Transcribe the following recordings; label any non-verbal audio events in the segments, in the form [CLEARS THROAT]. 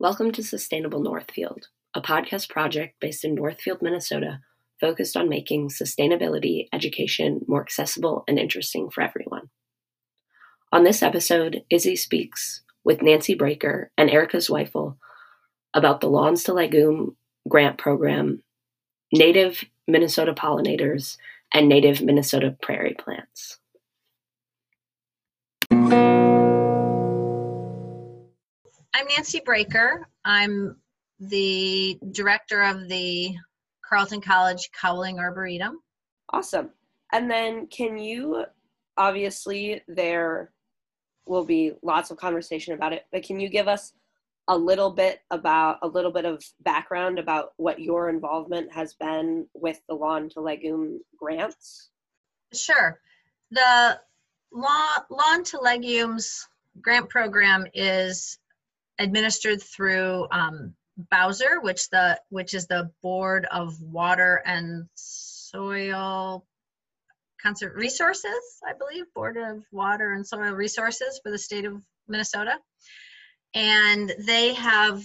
Welcome to Sustainable Northfield, a podcast project based in Northfield, Minnesota, focused on making sustainability education more accessible and interesting for everyone. On this episode, Izzy speaks with Nancy Braker and Erica Zweifel about the Lawns to Legume grant program, native Minnesota pollinators, and native Minnesota prairie plants. Nancy Braker. I'm the director of the Carleton College Cowling Arboretum. Awesome. And then can you, obviously, there will be lots of conversation about it, but can you give us a little bit about a little bit of background about what your involvement has been with the lawn to legume grants? Sure. The lawn, lawn to legumes grant program is administered through um, BWSR, which the which is the Board of Water and Soil Concert Resources, I believe, Board of Water and Soil Resources for the state of Minnesota, and they have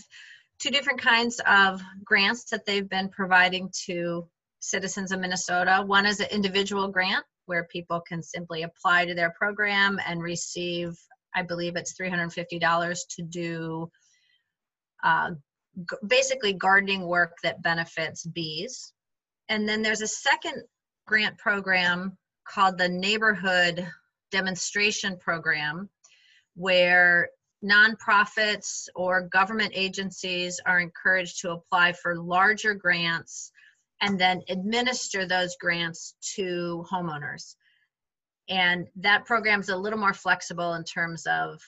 two different kinds of grants that they've been providing to citizens of Minnesota. One is an individual grant where people can simply apply to their program and receive I believe it's $350 to do uh, g- basically gardening work that benefits bees. And then there's a second grant program called the Neighborhood Demonstration Program, where nonprofits or government agencies are encouraged to apply for larger grants and then administer those grants to homeowners and that program is a little more flexible in terms of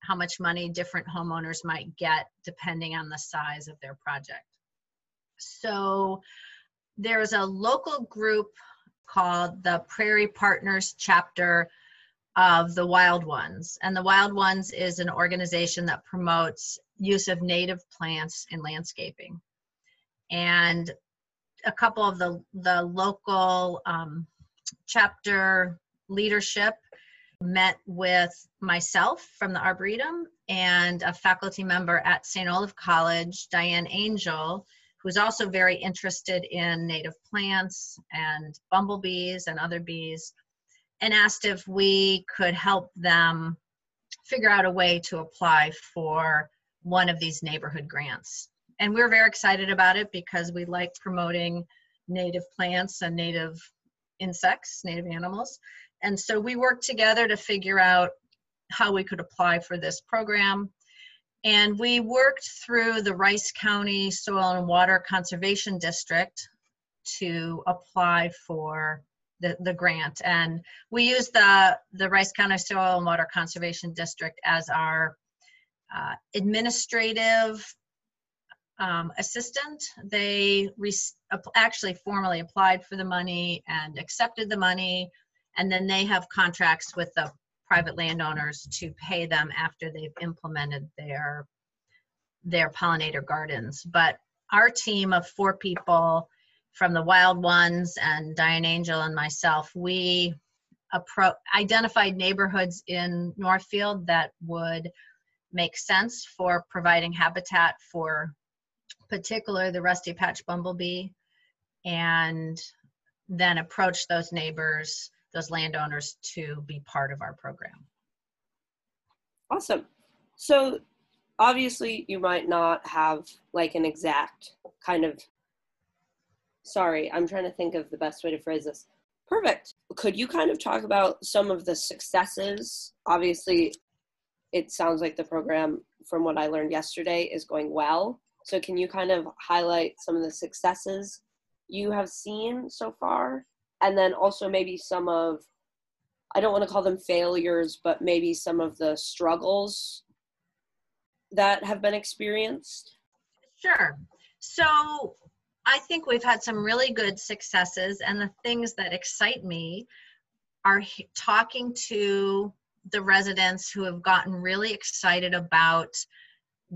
how much money different homeowners might get depending on the size of their project. So there's a local group called the Prairie Partners chapter of the Wild Ones. And the Wild Ones is an organization that promotes use of native plants in landscaping. And a couple of the, the local um, chapter leadership met with myself from the Arboretum and a faculty member at St. Olaf College, Diane Angell, who's also very interested in native plants and bumblebees and other bees, and asked if we could help them figure out a way to apply for one of these neighborhood grants. And we're very excited about it because we like promoting native plants and native insects, native animals. And so we worked together to figure out how we could apply for this program. And we worked through the Rice County Soil and Water Conservation District to apply for the, the grant. And we used the, the Rice County Soil and Water Conservation District as our uh, administrative um, assistant. They actually formally applied for the money and accepted the money and then they have contracts with the private landowners to pay them after they've implemented their their pollinator gardens. But our team of four people from the wild ones and diane angell and myself we appro- identified neighborhoods in northfield that would make sense for providing habitat for particularly the rusty patch bumblebee and then approach those neighbors those landowners to be part of our program. Awesome. So obviously you might not have like an exact kind of sorry, I'm trying to think of the best way to phrase this. Perfect. Could you kind of talk about some of the successes? Obviously, it sounds like the program, from what I learned yesterday, is going well. So, can you kind of highlight some of the successes you have seen so far and then also maybe some of I don't want to call them failures, but maybe some of the struggles that have been experienced? Sure. So I think we've had some really good successes, and the things that excite me are talking to the residents who have gotten really excited about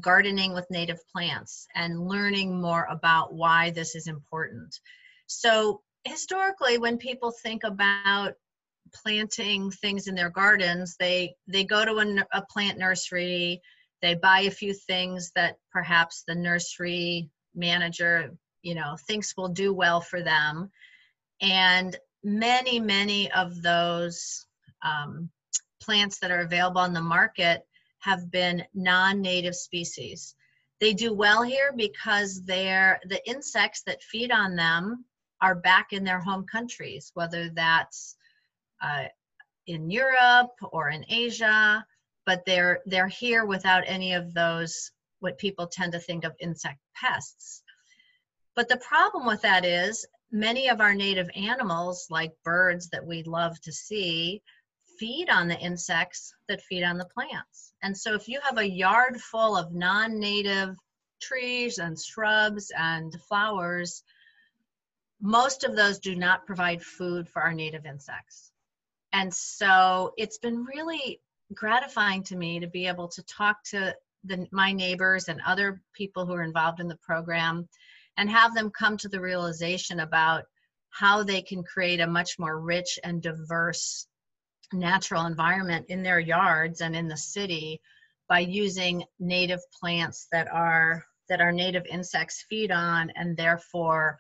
gardening with native plants and learning more about why this is important. So historically when people think about planting things in their gardens they they go to a, a plant nursery They buy a few things that perhaps the nursery manager, you know, thinks will do well for them. And many, many of those um, plants that are available on the market have been non-native species. They do well here because they're the insects that feed on them are back in their home countries, whether that's uh, in Europe or in Asia, but they're they're here without any of those what people tend to think of insect pests. But the problem with that is many of our native animals, like birds that we love to see, feed on the insects that feed on the plants. And so if you have a yard full of non-native trees and shrubs and flowers, most of those do not provide food for our native insects. And so it's been really gratifying to me to be able to talk to the, my neighbors and other people who are involved in the program and have them come to the realization about how they can create a much more rich and diverse natural environment in their yards and in the city by using native plants that are that our native insects feed on and therefore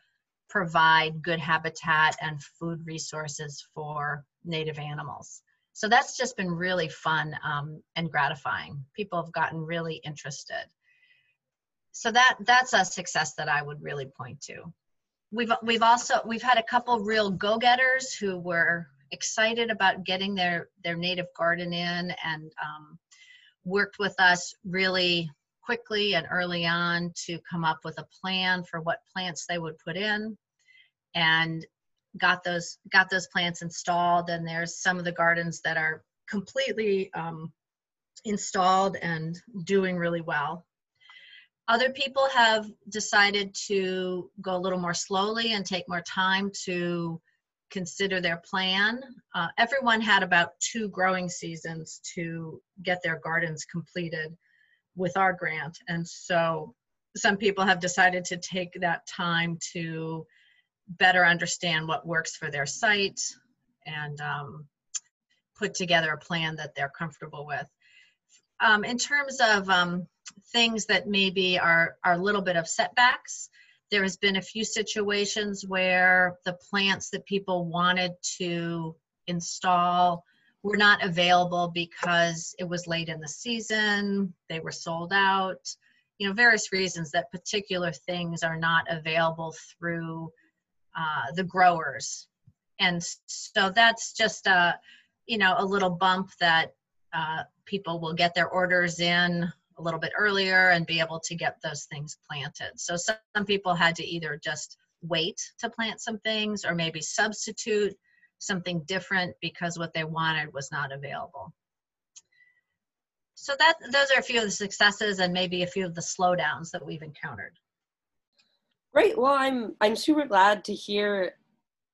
provide good habitat and food resources for native animals. So that's just been really fun um, and gratifying. People have gotten really interested. So that that's a success that I would really point to. We've we've also we've had a couple real go-getters who were excited about getting their their native garden in and um, worked with us really quickly and early on to come up with a plan for what plants they would put in and got those got those plants installed and there's some of the gardens that are completely um, installed and doing really well other people have decided to go a little more slowly and take more time to consider their plan. Uh, everyone had about two growing seasons to get their gardens completed with our grant. And so some people have decided to take that time to better understand what works for their site and um, put together a plan that they're comfortable with. Um, in terms of um, things that maybe are, are a little bit of setbacks, there has been a few situations where the plants that people wanted to install were not available because it was late in the season, they were sold out, you know, various reasons that particular things are not available through uh, the growers. And so that's just a, you know, a little bump that uh, people will get their orders in a little bit earlier and be able to get those things planted. So some people had to either just wait to plant some things or maybe substitute something different because what they wanted was not available. So that those are a few of the successes and maybe a few of the slowdowns that we've encountered. Great. Well, I'm I'm super glad to hear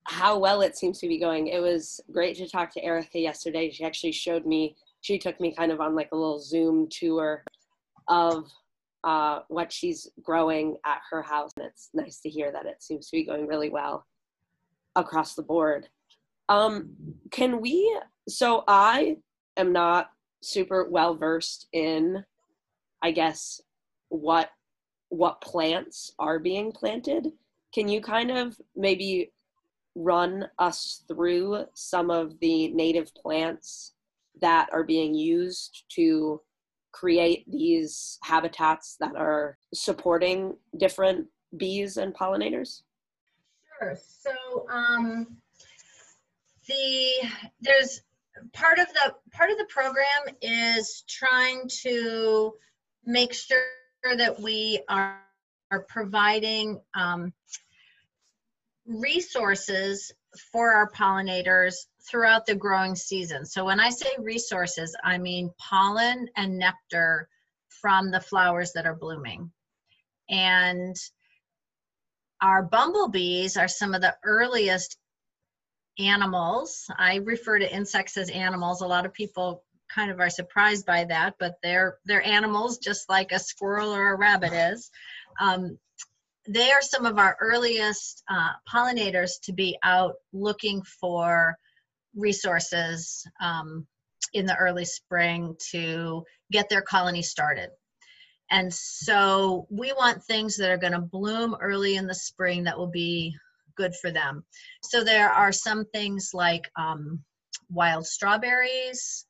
how well it seems to be going. It was great to talk to Erica yesterday. She actually showed me she took me kind of on like a little Zoom tour of uh, what she's growing at her house. And it's nice to hear that it seems to be going really well across the board. Um, can we? So I am not super well versed in, I guess, what what plants are being planted. Can you kind of maybe run us through some of the native plants that are being used to create these habitats that are supporting different bees and pollinators? Sure. So um, the there's part of the part of the program is trying to make sure that we are, are providing um, resources for our pollinators throughout the growing season. So when I say resources, I mean pollen and nectar from the flowers that are blooming. And our bumblebees are some of the earliest animals. I refer to insects as animals. A lot of people kind of are surprised by that, but they're they're animals just like a squirrel or a rabbit is. Um, they are some of our earliest uh, pollinators to be out looking for resources um, in the early spring to get their colony started. And so we want things that are going to bloom early in the spring that will be good for them. So there are some things like um, wild strawberries,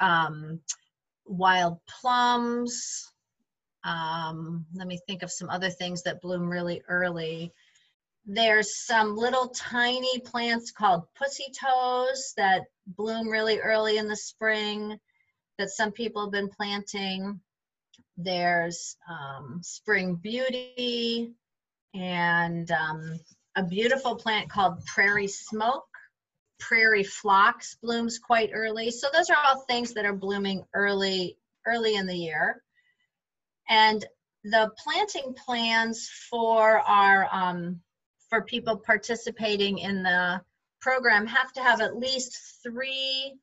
um, wild plums. Um, let me think of some other things that bloom really early. There's some little tiny plants called pussy toes that bloom really early in the spring that some people have been planting. There's um, spring beauty and um, a beautiful plant called prairie smoke. Prairie phlox blooms quite early. So those are all things that are blooming early, early in the year. And the planting plans for our um, for people participating in the program have to have at least three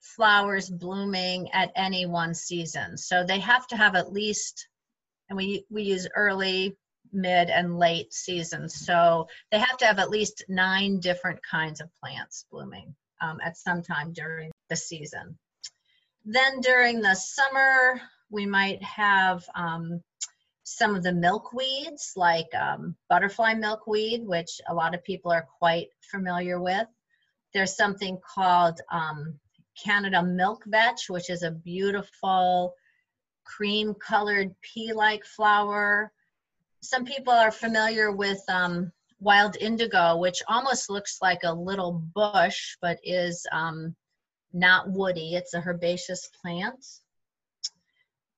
flowers blooming at any one season. So they have to have at least, and we, we use early, mid, and late seasons. So they have to have at least nine different kinds of plants blooming um, at some time during the season. Then during the summer, we might have um, some of the milkweeds like um, butterfly milkweed, which a lot of people are quite familiar with. There's something called um, Canada milk vetch, which is a beautiful cream colored pea-like flower. Some people are familiar with um, wild indigo, which almost looks like a little bush, but is um, not woody. It's a herbaceous plant.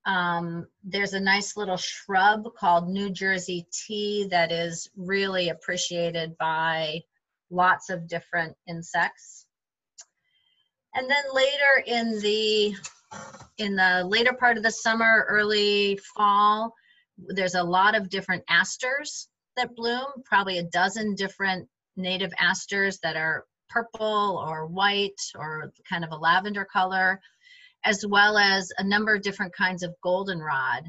Um, there's a nice little shrub called New Jersey tea that is really appreciated by lots of different insects. And then later in the in the later part of the summer, early fall, there's a lot of different asters that bloom, probably a dozen different native asters that are purple or white or kind of a lavender color as well as a number of different kinds of goldenrod.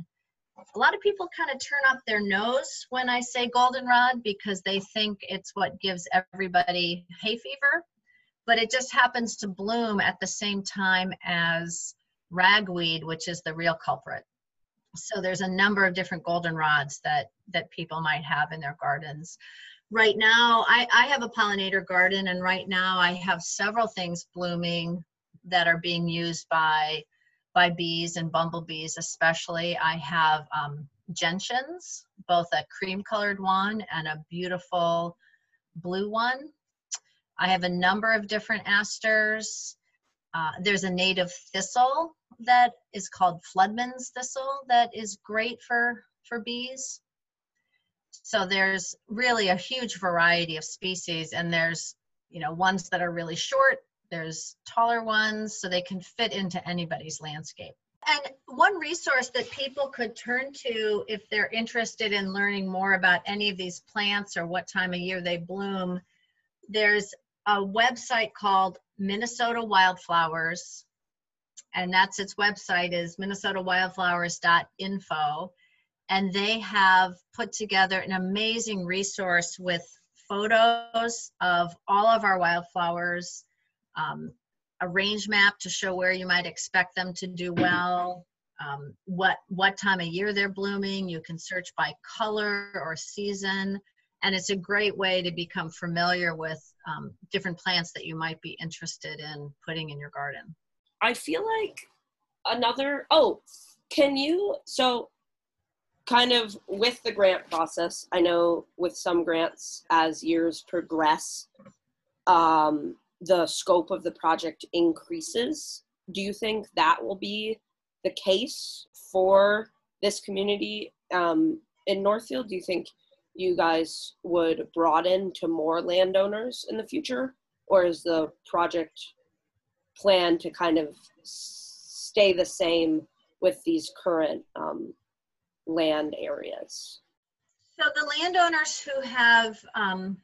A lot of people kind of turn up their nose when I say goldenrod because they think it's what gives everybody hay fever, but it just happens to bloom at the same time as ragweed, which is the real culprit. So there's a number of different goldenrods that that people might have in their gardens. Right now, I, I have a pollinator garden, and right now I have several things blooming that are being used by by bees and bumblebees especially. I have um, gentians, both a cream colored one and a beautiful blue one. I have a number of different asters. Uh, there's a native thistle that is called Flodman's thistle that is great for, for bees. So there's really a huge variety of species and there's, you know, ones that are really short there's taller ones, so they can fit into anybody's landscape. And one resource that people could turn to if they're interested in learning more about any of these plants or what time of year they bloom, there's a website called Minnesota Wildflowers, and that's its website is minnesotawildflowers.info. And they have put together an amazing resource with photos of all of our wildflowers um, a range map to show where you might expect them to do [CLEARS THROAT] well, um, what, what time of year they're blooming. You can search by color or season. And it's a great way to become familiar with um, different plants that you might be interested in putting in your garden. I feel like another, oh, can you, so kind of with the grant process, I know with some grants as years progress, um, the scope of the project increases. Do you think that will be the case for this community um, in Northfield? Do you think you guys would broaden to more landowners in the future? Or is the project plan to kind of stay the same with these current um, land areas? So the landowners who have um,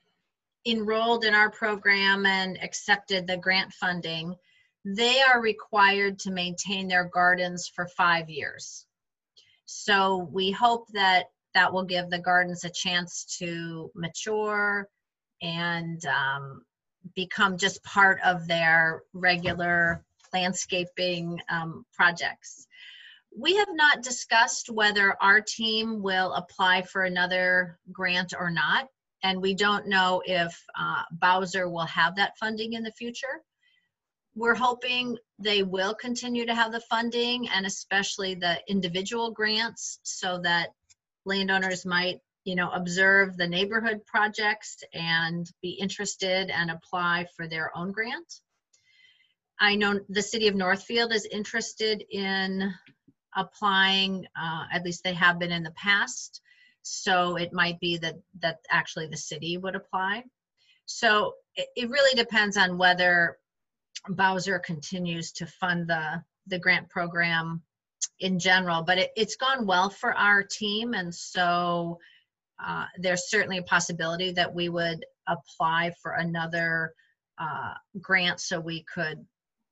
enrolled in our program and accepted the grant funding, they are required to maintain their gardens for five years. So we hope that that will give the gardens a chance to mature and um, become just part of their regular landscaping um, projects. We have not discussed whether our team will apply for another grant or not, and we don't know if uh, Bowser will have that funding in the future. We're hoping they will continue to have the funding and especially the individual grants so that landowners might you know observe the neighborhood projects and be interested and apply for their own grant. I know the city of northfield is interested in applying uh, at least they have been in the past. So it might be that that actually the city would apply. So it, it really depends on whether bowser continues to fund the the grant program in general but it, it's gone well for our team. And so uh, there's certainly a possibility that we would apply for another uh, grant so we could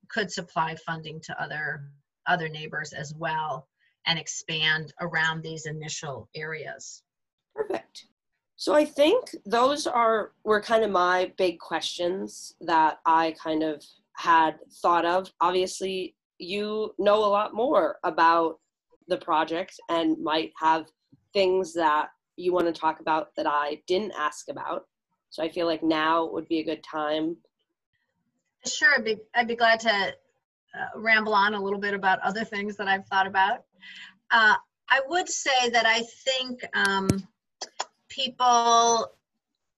could supply funding to other other neighbors as well and expand around these initial areas. Perfect. So I think those are were kind of my big questions that I kind of had thought of. Obviously, you know a lot more about the project and might have things that you want to talk about that I didn't ask about. So I feel like now would be a good time. Sure, I'd be, I'd be glad to uh, ramble on a little bit about other things that I've thought about. Uh, I would say that I think um, people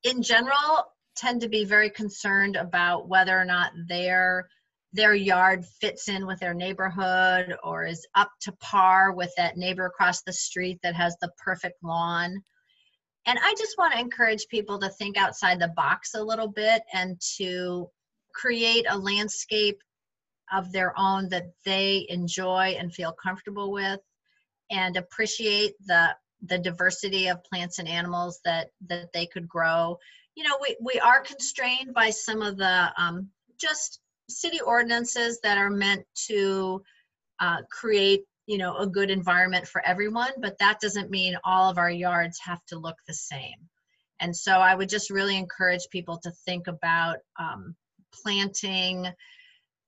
in general tend to be very concerned about whether or not their their yard fits in with their neighborhood or is up to par with that neighbor across the street that has the perfect lawn. And I just want to encourage people to think outside the box a little bit and to create a landscape of their own that they enjoy and feel comfortable with and appreciate the the diversity of plants and animals that that they could grow. You know we, we are constrained by some of the um, just city ordinances that are meant to uh, create you know a good environment for everyone but that doesn't mean all of our yards have to look the same. And so i would just really encourage people to think about um, planting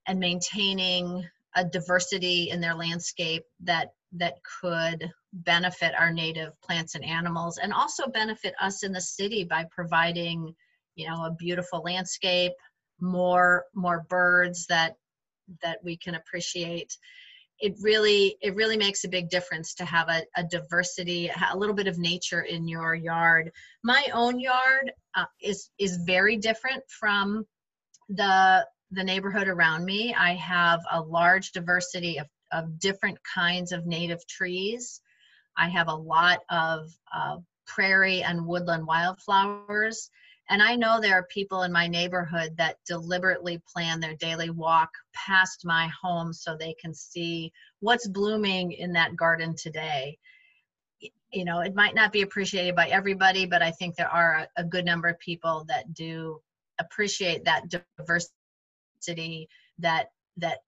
and maintaining a diversity in their landscape that that could benefit our native plants and animals and also benefit us in the city by providing you know a beautiful landscape more more birds that that we can appreciate. It really it really makes a big difference to have a, a diversity a little bit of nature in your yard. My own yard uh, is is very different from the the neighborhood around me. I have a large diversity of, of different kinds of native trees. I have a lot of uh, prairie and woodland wildflowers and I know there are people in my neighborhood that deliberately plan their daily walk past my home so they can see what's blooming in that garden today. You know, it might not be appreciated by everybody, but I think there are a, a good number of people that do appreciate that diversity that that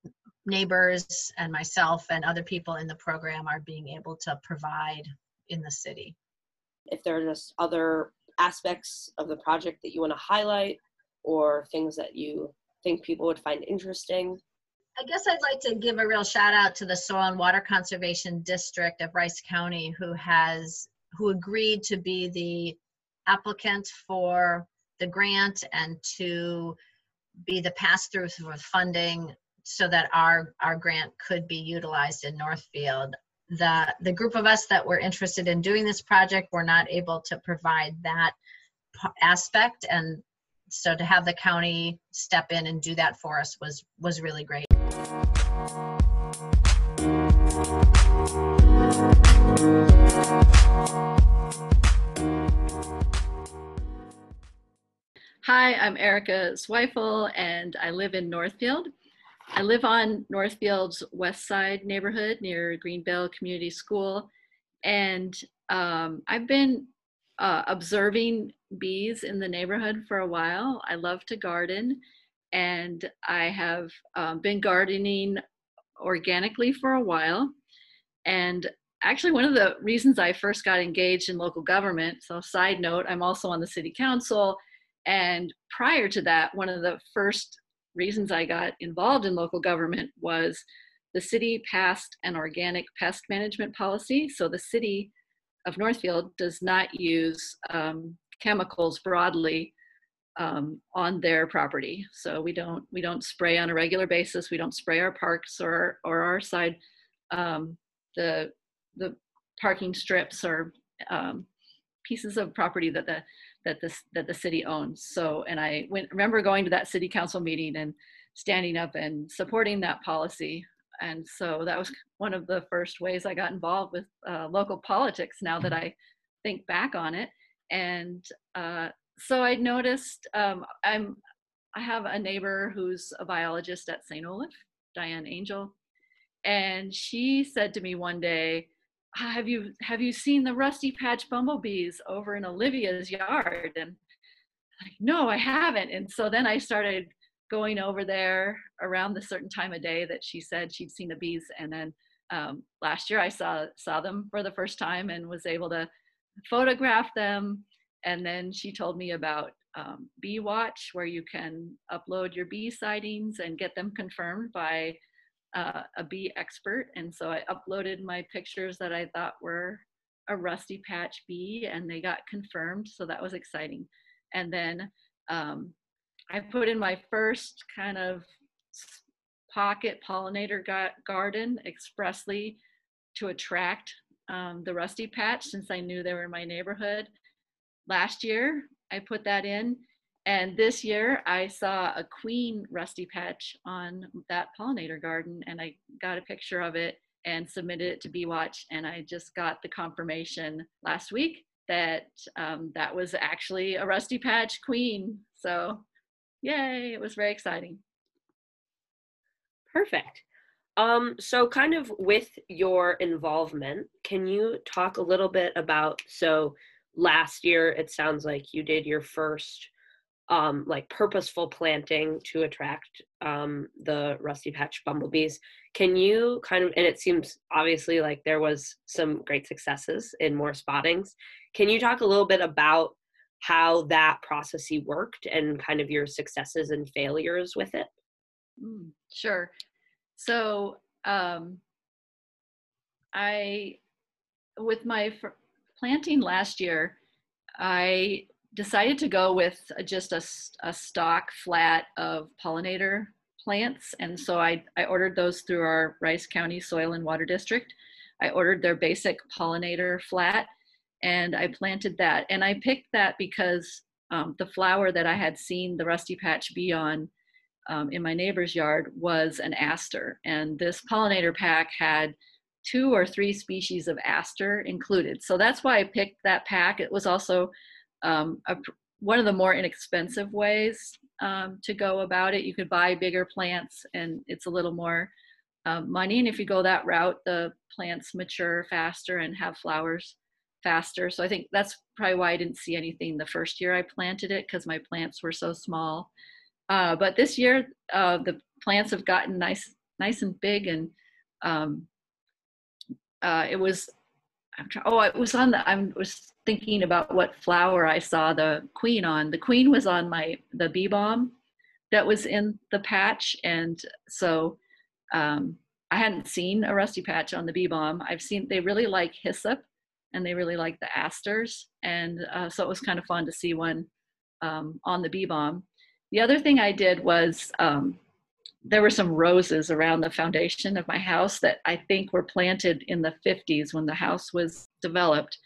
neighbors and myself and other people in the program are being able to provide in the city. If there are just other aspects of the project that you want to highlight or things that you think people would find interesting? I guess I'd like to give a real shout out to the Soil and Water Conservation District of Rice County who has who agreed to be the applicant for the grant and to be the pass through for funding so that our our grant could be utilized in Northfield the the group of us that were interested in doing this project were not able to provide that aspect and so to have the county step in and do that for us was was really great Hi, I'm Erica Zweifel and I live in Northfield. I live on Northfield's west side neighborhood near Greenbelt Community School. And um, I've been uh, observing bees in the neighborhood for a while. I love to garden and I have um, been gardening organically for a while. And actually, one of the reasons I first got engaged in local government, so side note, I'm also on the city council And prior to that, one of the first reasons I got involved in local government was the city passed an organic pest management policy. So the city of Northfield does not use um, chemicals broadly um, on their property. So we don't we don't spray on a regular basis. We don't spray our parks or or our side um, the the parking strips or um, pieces of property that the that this that the city owns. So and I went remember going to that city council meeting and standing up and supporting that policy. And so that was one of the first ways I got involved with uh, local politics. Now that I think back on it, and uh, so I noticed um, I'm I have a neighbor who's a biologist at St. Olaf, Diane Angell, and she said to me one day, "Have you have you seen the rusty patch bumblebees over in Olivia's yard?" And like, no, I haven't. And so then I started going over there around the certain time of day that she said she'd seen the bees, and then um, last year I saw saw them for the first time and was able to photograph them and then she told me about um, Bee Watch, where you can upload your bee sightings and get them confirmed by uh, a bee expert. And so I uploaded my pictures that I thought were a rusty patch bee, and they got confirmed. So that was exciting. And then um, I put in my first kind of pocket pollinator garden expressly to attract um, the rusty patch since I knew they were in my neighborhood last year I put that in. And this year I saw a queen rusty patch on that pollinator garden and I got a picture of it and submitted it to Bee Watch. And I just got the confirmation last week that um, that was actually a rusty patch queen. So yay, it was very exciting. Perfect. Um, so kind of with your involvement, can you talk a little bit about so last year it sounds like you did your first um, like purposeful planting to attract um, the rusty patch bumblebees. Can you kind of, and it seems obviously like there was some great successes in more spottings. Can you talk a little bit about how that process worked and kind of your successes and failures with it? Mm, sure. So um, I, with my planting last year, I decided to go with just a, a stock flat of pollinator plants. And so I, I ordered those through our Rice County Soil and Water District. I ordered their basic pollinator flat and I planted that. And I picked that because um, the flower that I had seen the rusty patch bee on um, in my neighbor's yard was an aster. And this pollinator pack had two or three species of aster included. So that's why I picked that pack. It was also um, a, one of the more inexpensive ways um, to go about it. You could buy bigger plants and it's a little more um, money. And if you go that route, the plants mature faster and have flowers faster. So I think that's probably why I didn't see anything the first year I planted it because my plants were so small. Uh, but this year, uh, the plants have gotten nice, nice and big and um, uh, it was I'm trying, oh it was on the I was thinking about what flower I saw the queen on. The queen was on my the bee balm that was in the patch, and so um, I hadn't seen a rusty patch on the bee balm. I've seen they really like hyssop, and they really like the asters, and uh, so it was kind of fun to see one um, on the bee balm. The other thing I did was um, there were some roses around the foundation of my house that I think were planted in the 50s when the house was developed.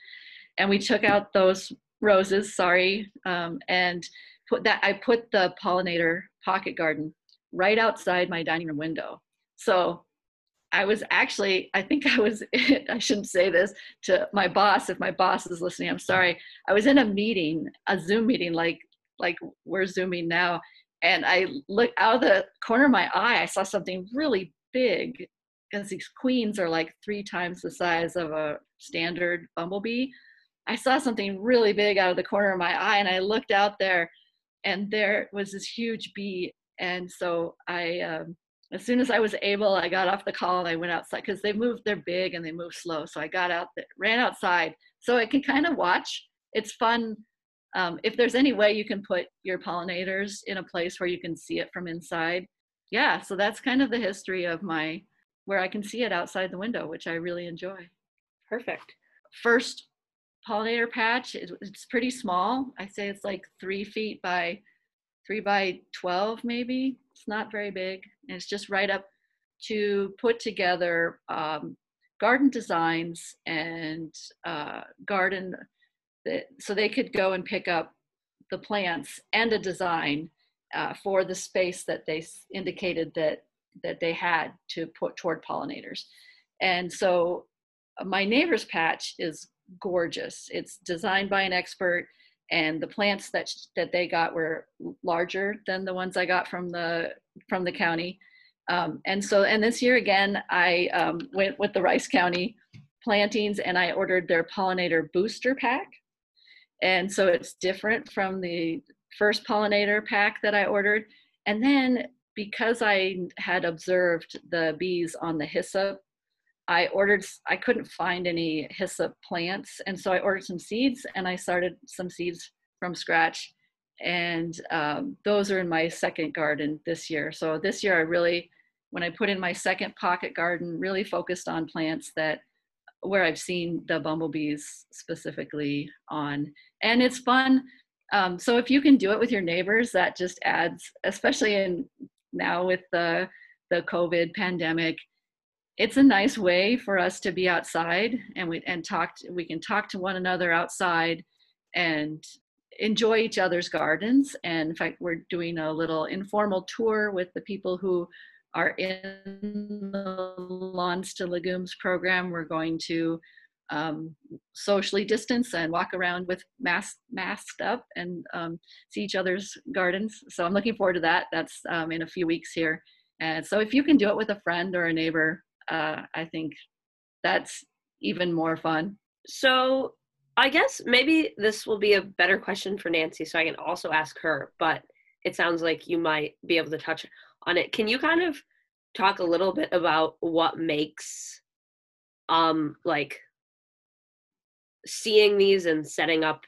And we took out those roses, sorry, um, and put that, I put the pollinator pocket garden right outside my dining room window. So I was actually, I think I was, [LAUGHS] I shouldn't say this to my boss. If my boss is listening, I'm sorry. I was in a meeting, a Zoom meeting, like, like we're Zooming now and I looked out of the corner of my eye, I saw something really big because these queens are like three times the size of a standard bumblebee. I saw something really big out of the corner of my eye, and I looked out there, and there was this huge bee. And so I, um, as soon as I was able, I got off the call and I went outside because they move, they're big and they move slow. So I got out, there, ran outside so I can kind of watch. It's fun um, if there's any way you can put your pollinators in a place where you can see it from inside, yeah. So that's kind of the history of my where I can see it outside the window, which I really enjoy. Perfect. First pollinator patch, it's pretty small. I say it's like three feet by three by 12 maybe. It's not very big. And it's just right up to put together um, garden designs and uh, garden that, so they could go and pick up the plants and a design uh, for the space that they indicated that that they had to put toward pollinators. And so uh, my neighbor's patch is gorgeous. It's designed by an expert and the plants that that they got were larger than the ones I got from the from the county. Um, and so, and this year again, I um, went with the Rice County plantings and I ordered their pollinator booster pack. And so it's different from the first pollinator pack that I ordered. And then because I had observed the bees on the hyssop, I ordered, I couldn't find any hyssop plants. And so I ordered some seeds and I started some seeds from scratch. And um, those are in my second garden this year. So this year I really, when I put in my second pocket garden, really focused on plants that where I've seen the bumblebees specifically on. And it's fun. Um, so if you can do it with your neighbors, that just adds, especially in now with the the COVID pandemic, it's a nice way for us to be outside and we and talk. To, we can talk to one another outside and enjoy each other's gardens. And in fact, we're doing a little informal tour with the people who are in the Lawns to Legumes program. We're going to um, socially distance and walk around with mask, masked up and um, see each other's gardens. So I'm looking forward to that. That's um, in a few weeks here. And so if you can do it with a friend or a neighbor, uh, I think that's even more fun. So I guess maybe this will be a better question for Nancy, so I can also ask her, but it sounds like you might be able to touch on it. Can you kind of talk a little bit about what makes um like seeing these and setting up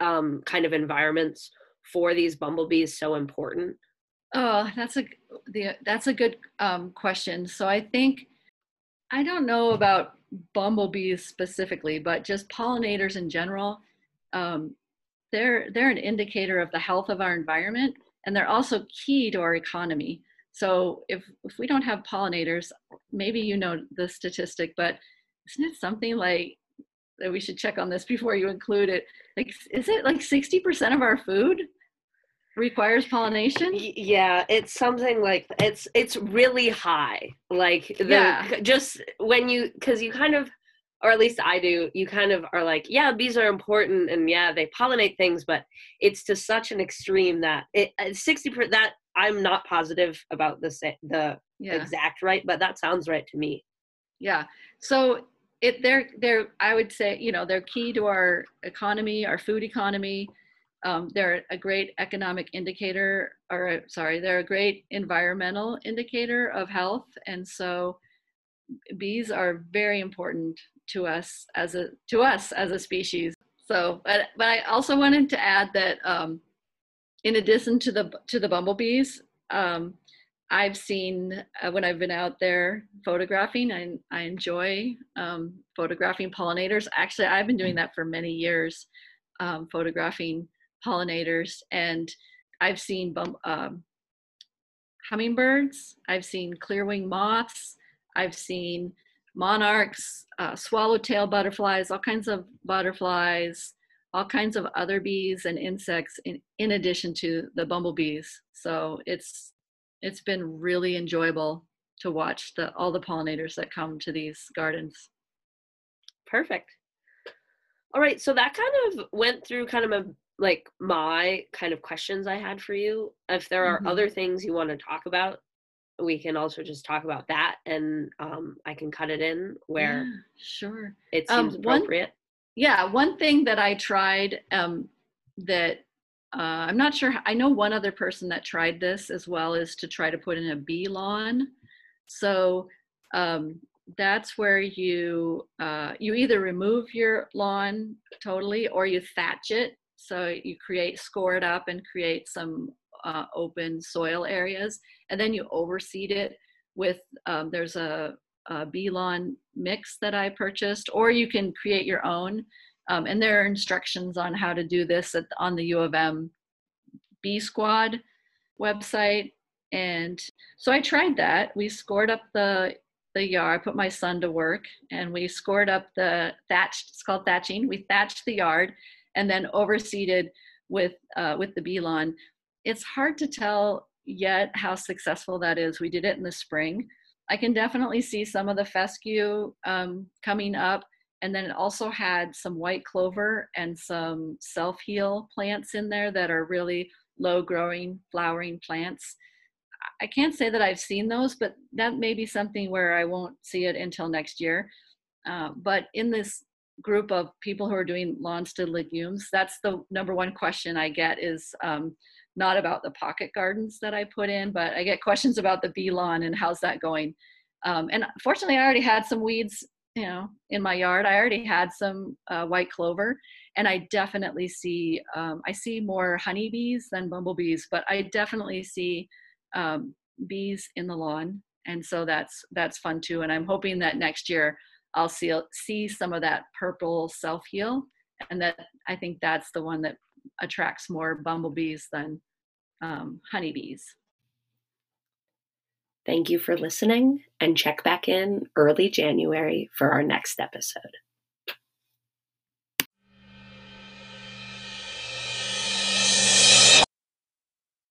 um, kind of environments for these bumblebees so important? Oh, that's a the that's a good um, question. So I think I don't know about bumblebees specifically, but just pollinators in general. Um, they're they're an indicator of the health of our environment, and they're also key to our economy. So if if we don't have pollinators, maybe you know the statistic, but isn't it something like that we should check on this before you include it. Like, is it like 60% of our food requires pollination? Yeah, it's something like it's it's really high. Like the yeah. just when you cuz you kind of or at least I do, you kind of are like, yeah, bees are important and yeah, they pollinate things, but it's to such an extreme that it uh, 60% that I'm not positive about the the yeah. exact right, but that sounds right to me. Yeah. So it they're they're I would say you know they're key to our economy, our food economy. Um, they're a great economic indicator, or sorry, they're a great environmental indicator of health, and so bees are very important to us as a to us as a species. So, but but I also wanted to add that um, in addition to the to the bumblebees, um, I've seen uh, when I've been out there photographing, I, I enjoy um, photographing pollinators. Actually, I've been doing that for many years, um, photographing pollinators. And I've seen um, hummingbirds, I've seen clearwing moths, I've seen monarchs, uh, swallowtail butterflies, all kinds of butterflies, all kinds of other bees and insects in, in addition to the bumblebees. So it's it's been really enjoyable to watch the all the pollinators that come to these gardens. Perfect. All right, so that kind of went through kind of a like my kind of questions I had for you. If there are mm-hmm. other things you want to talk about, we can also just talk about that and um, I can cut it in where yeah, sure it seems um, appropriate. One, yeah, one thing that I tried um, that uh, I'm not sure. I know one other person that tried this as well is to try to put in a bee lawn. So um, that's where you uh, you either remove your lawn totally or you thatch it. So you create, score it up and create some uh, open soil areas. And then you overseed it with, um, there's a, bee lawn mix that I purchased, or you can create your own. Um, and there are instructions on how to do this at, on the U of M Bee Squad website. And so I tried that. We scored up the the yard. I put my son to work, and we scored up the thatched. It's called thatching. We thatched the yard, and then overseeded with uh, with the bee lawn. It's hard to tell yet how successful that is. We did it in the spring. I can definitely see some of the fescue um, coming up. And then it also had some white clover and some self heal plants in there that are really low growing, flowering plants. I can't say that I've seen those, but that may be something where I won't see it until next year. Uh, but in this group of people who are doing lawns to legumes, that's the number one question I get is um, not about the pocket gardens that I put in, but I get questions about the bee lawn and how's that going. Um, and fortunately, I already had some weeds, you know, in my yard. I already had some uh, white clover, and I definitely see um, I see more honeybees than bumblebees, but I definitely see um, bees in the lawn, and so that's that's fun too. And I'm hoping that next year I'll see see some of that purple self heal, and that I think that's the one that attracts more bumblebees than um, honeybees. Thank you for listening, and check back in early January for our next episode.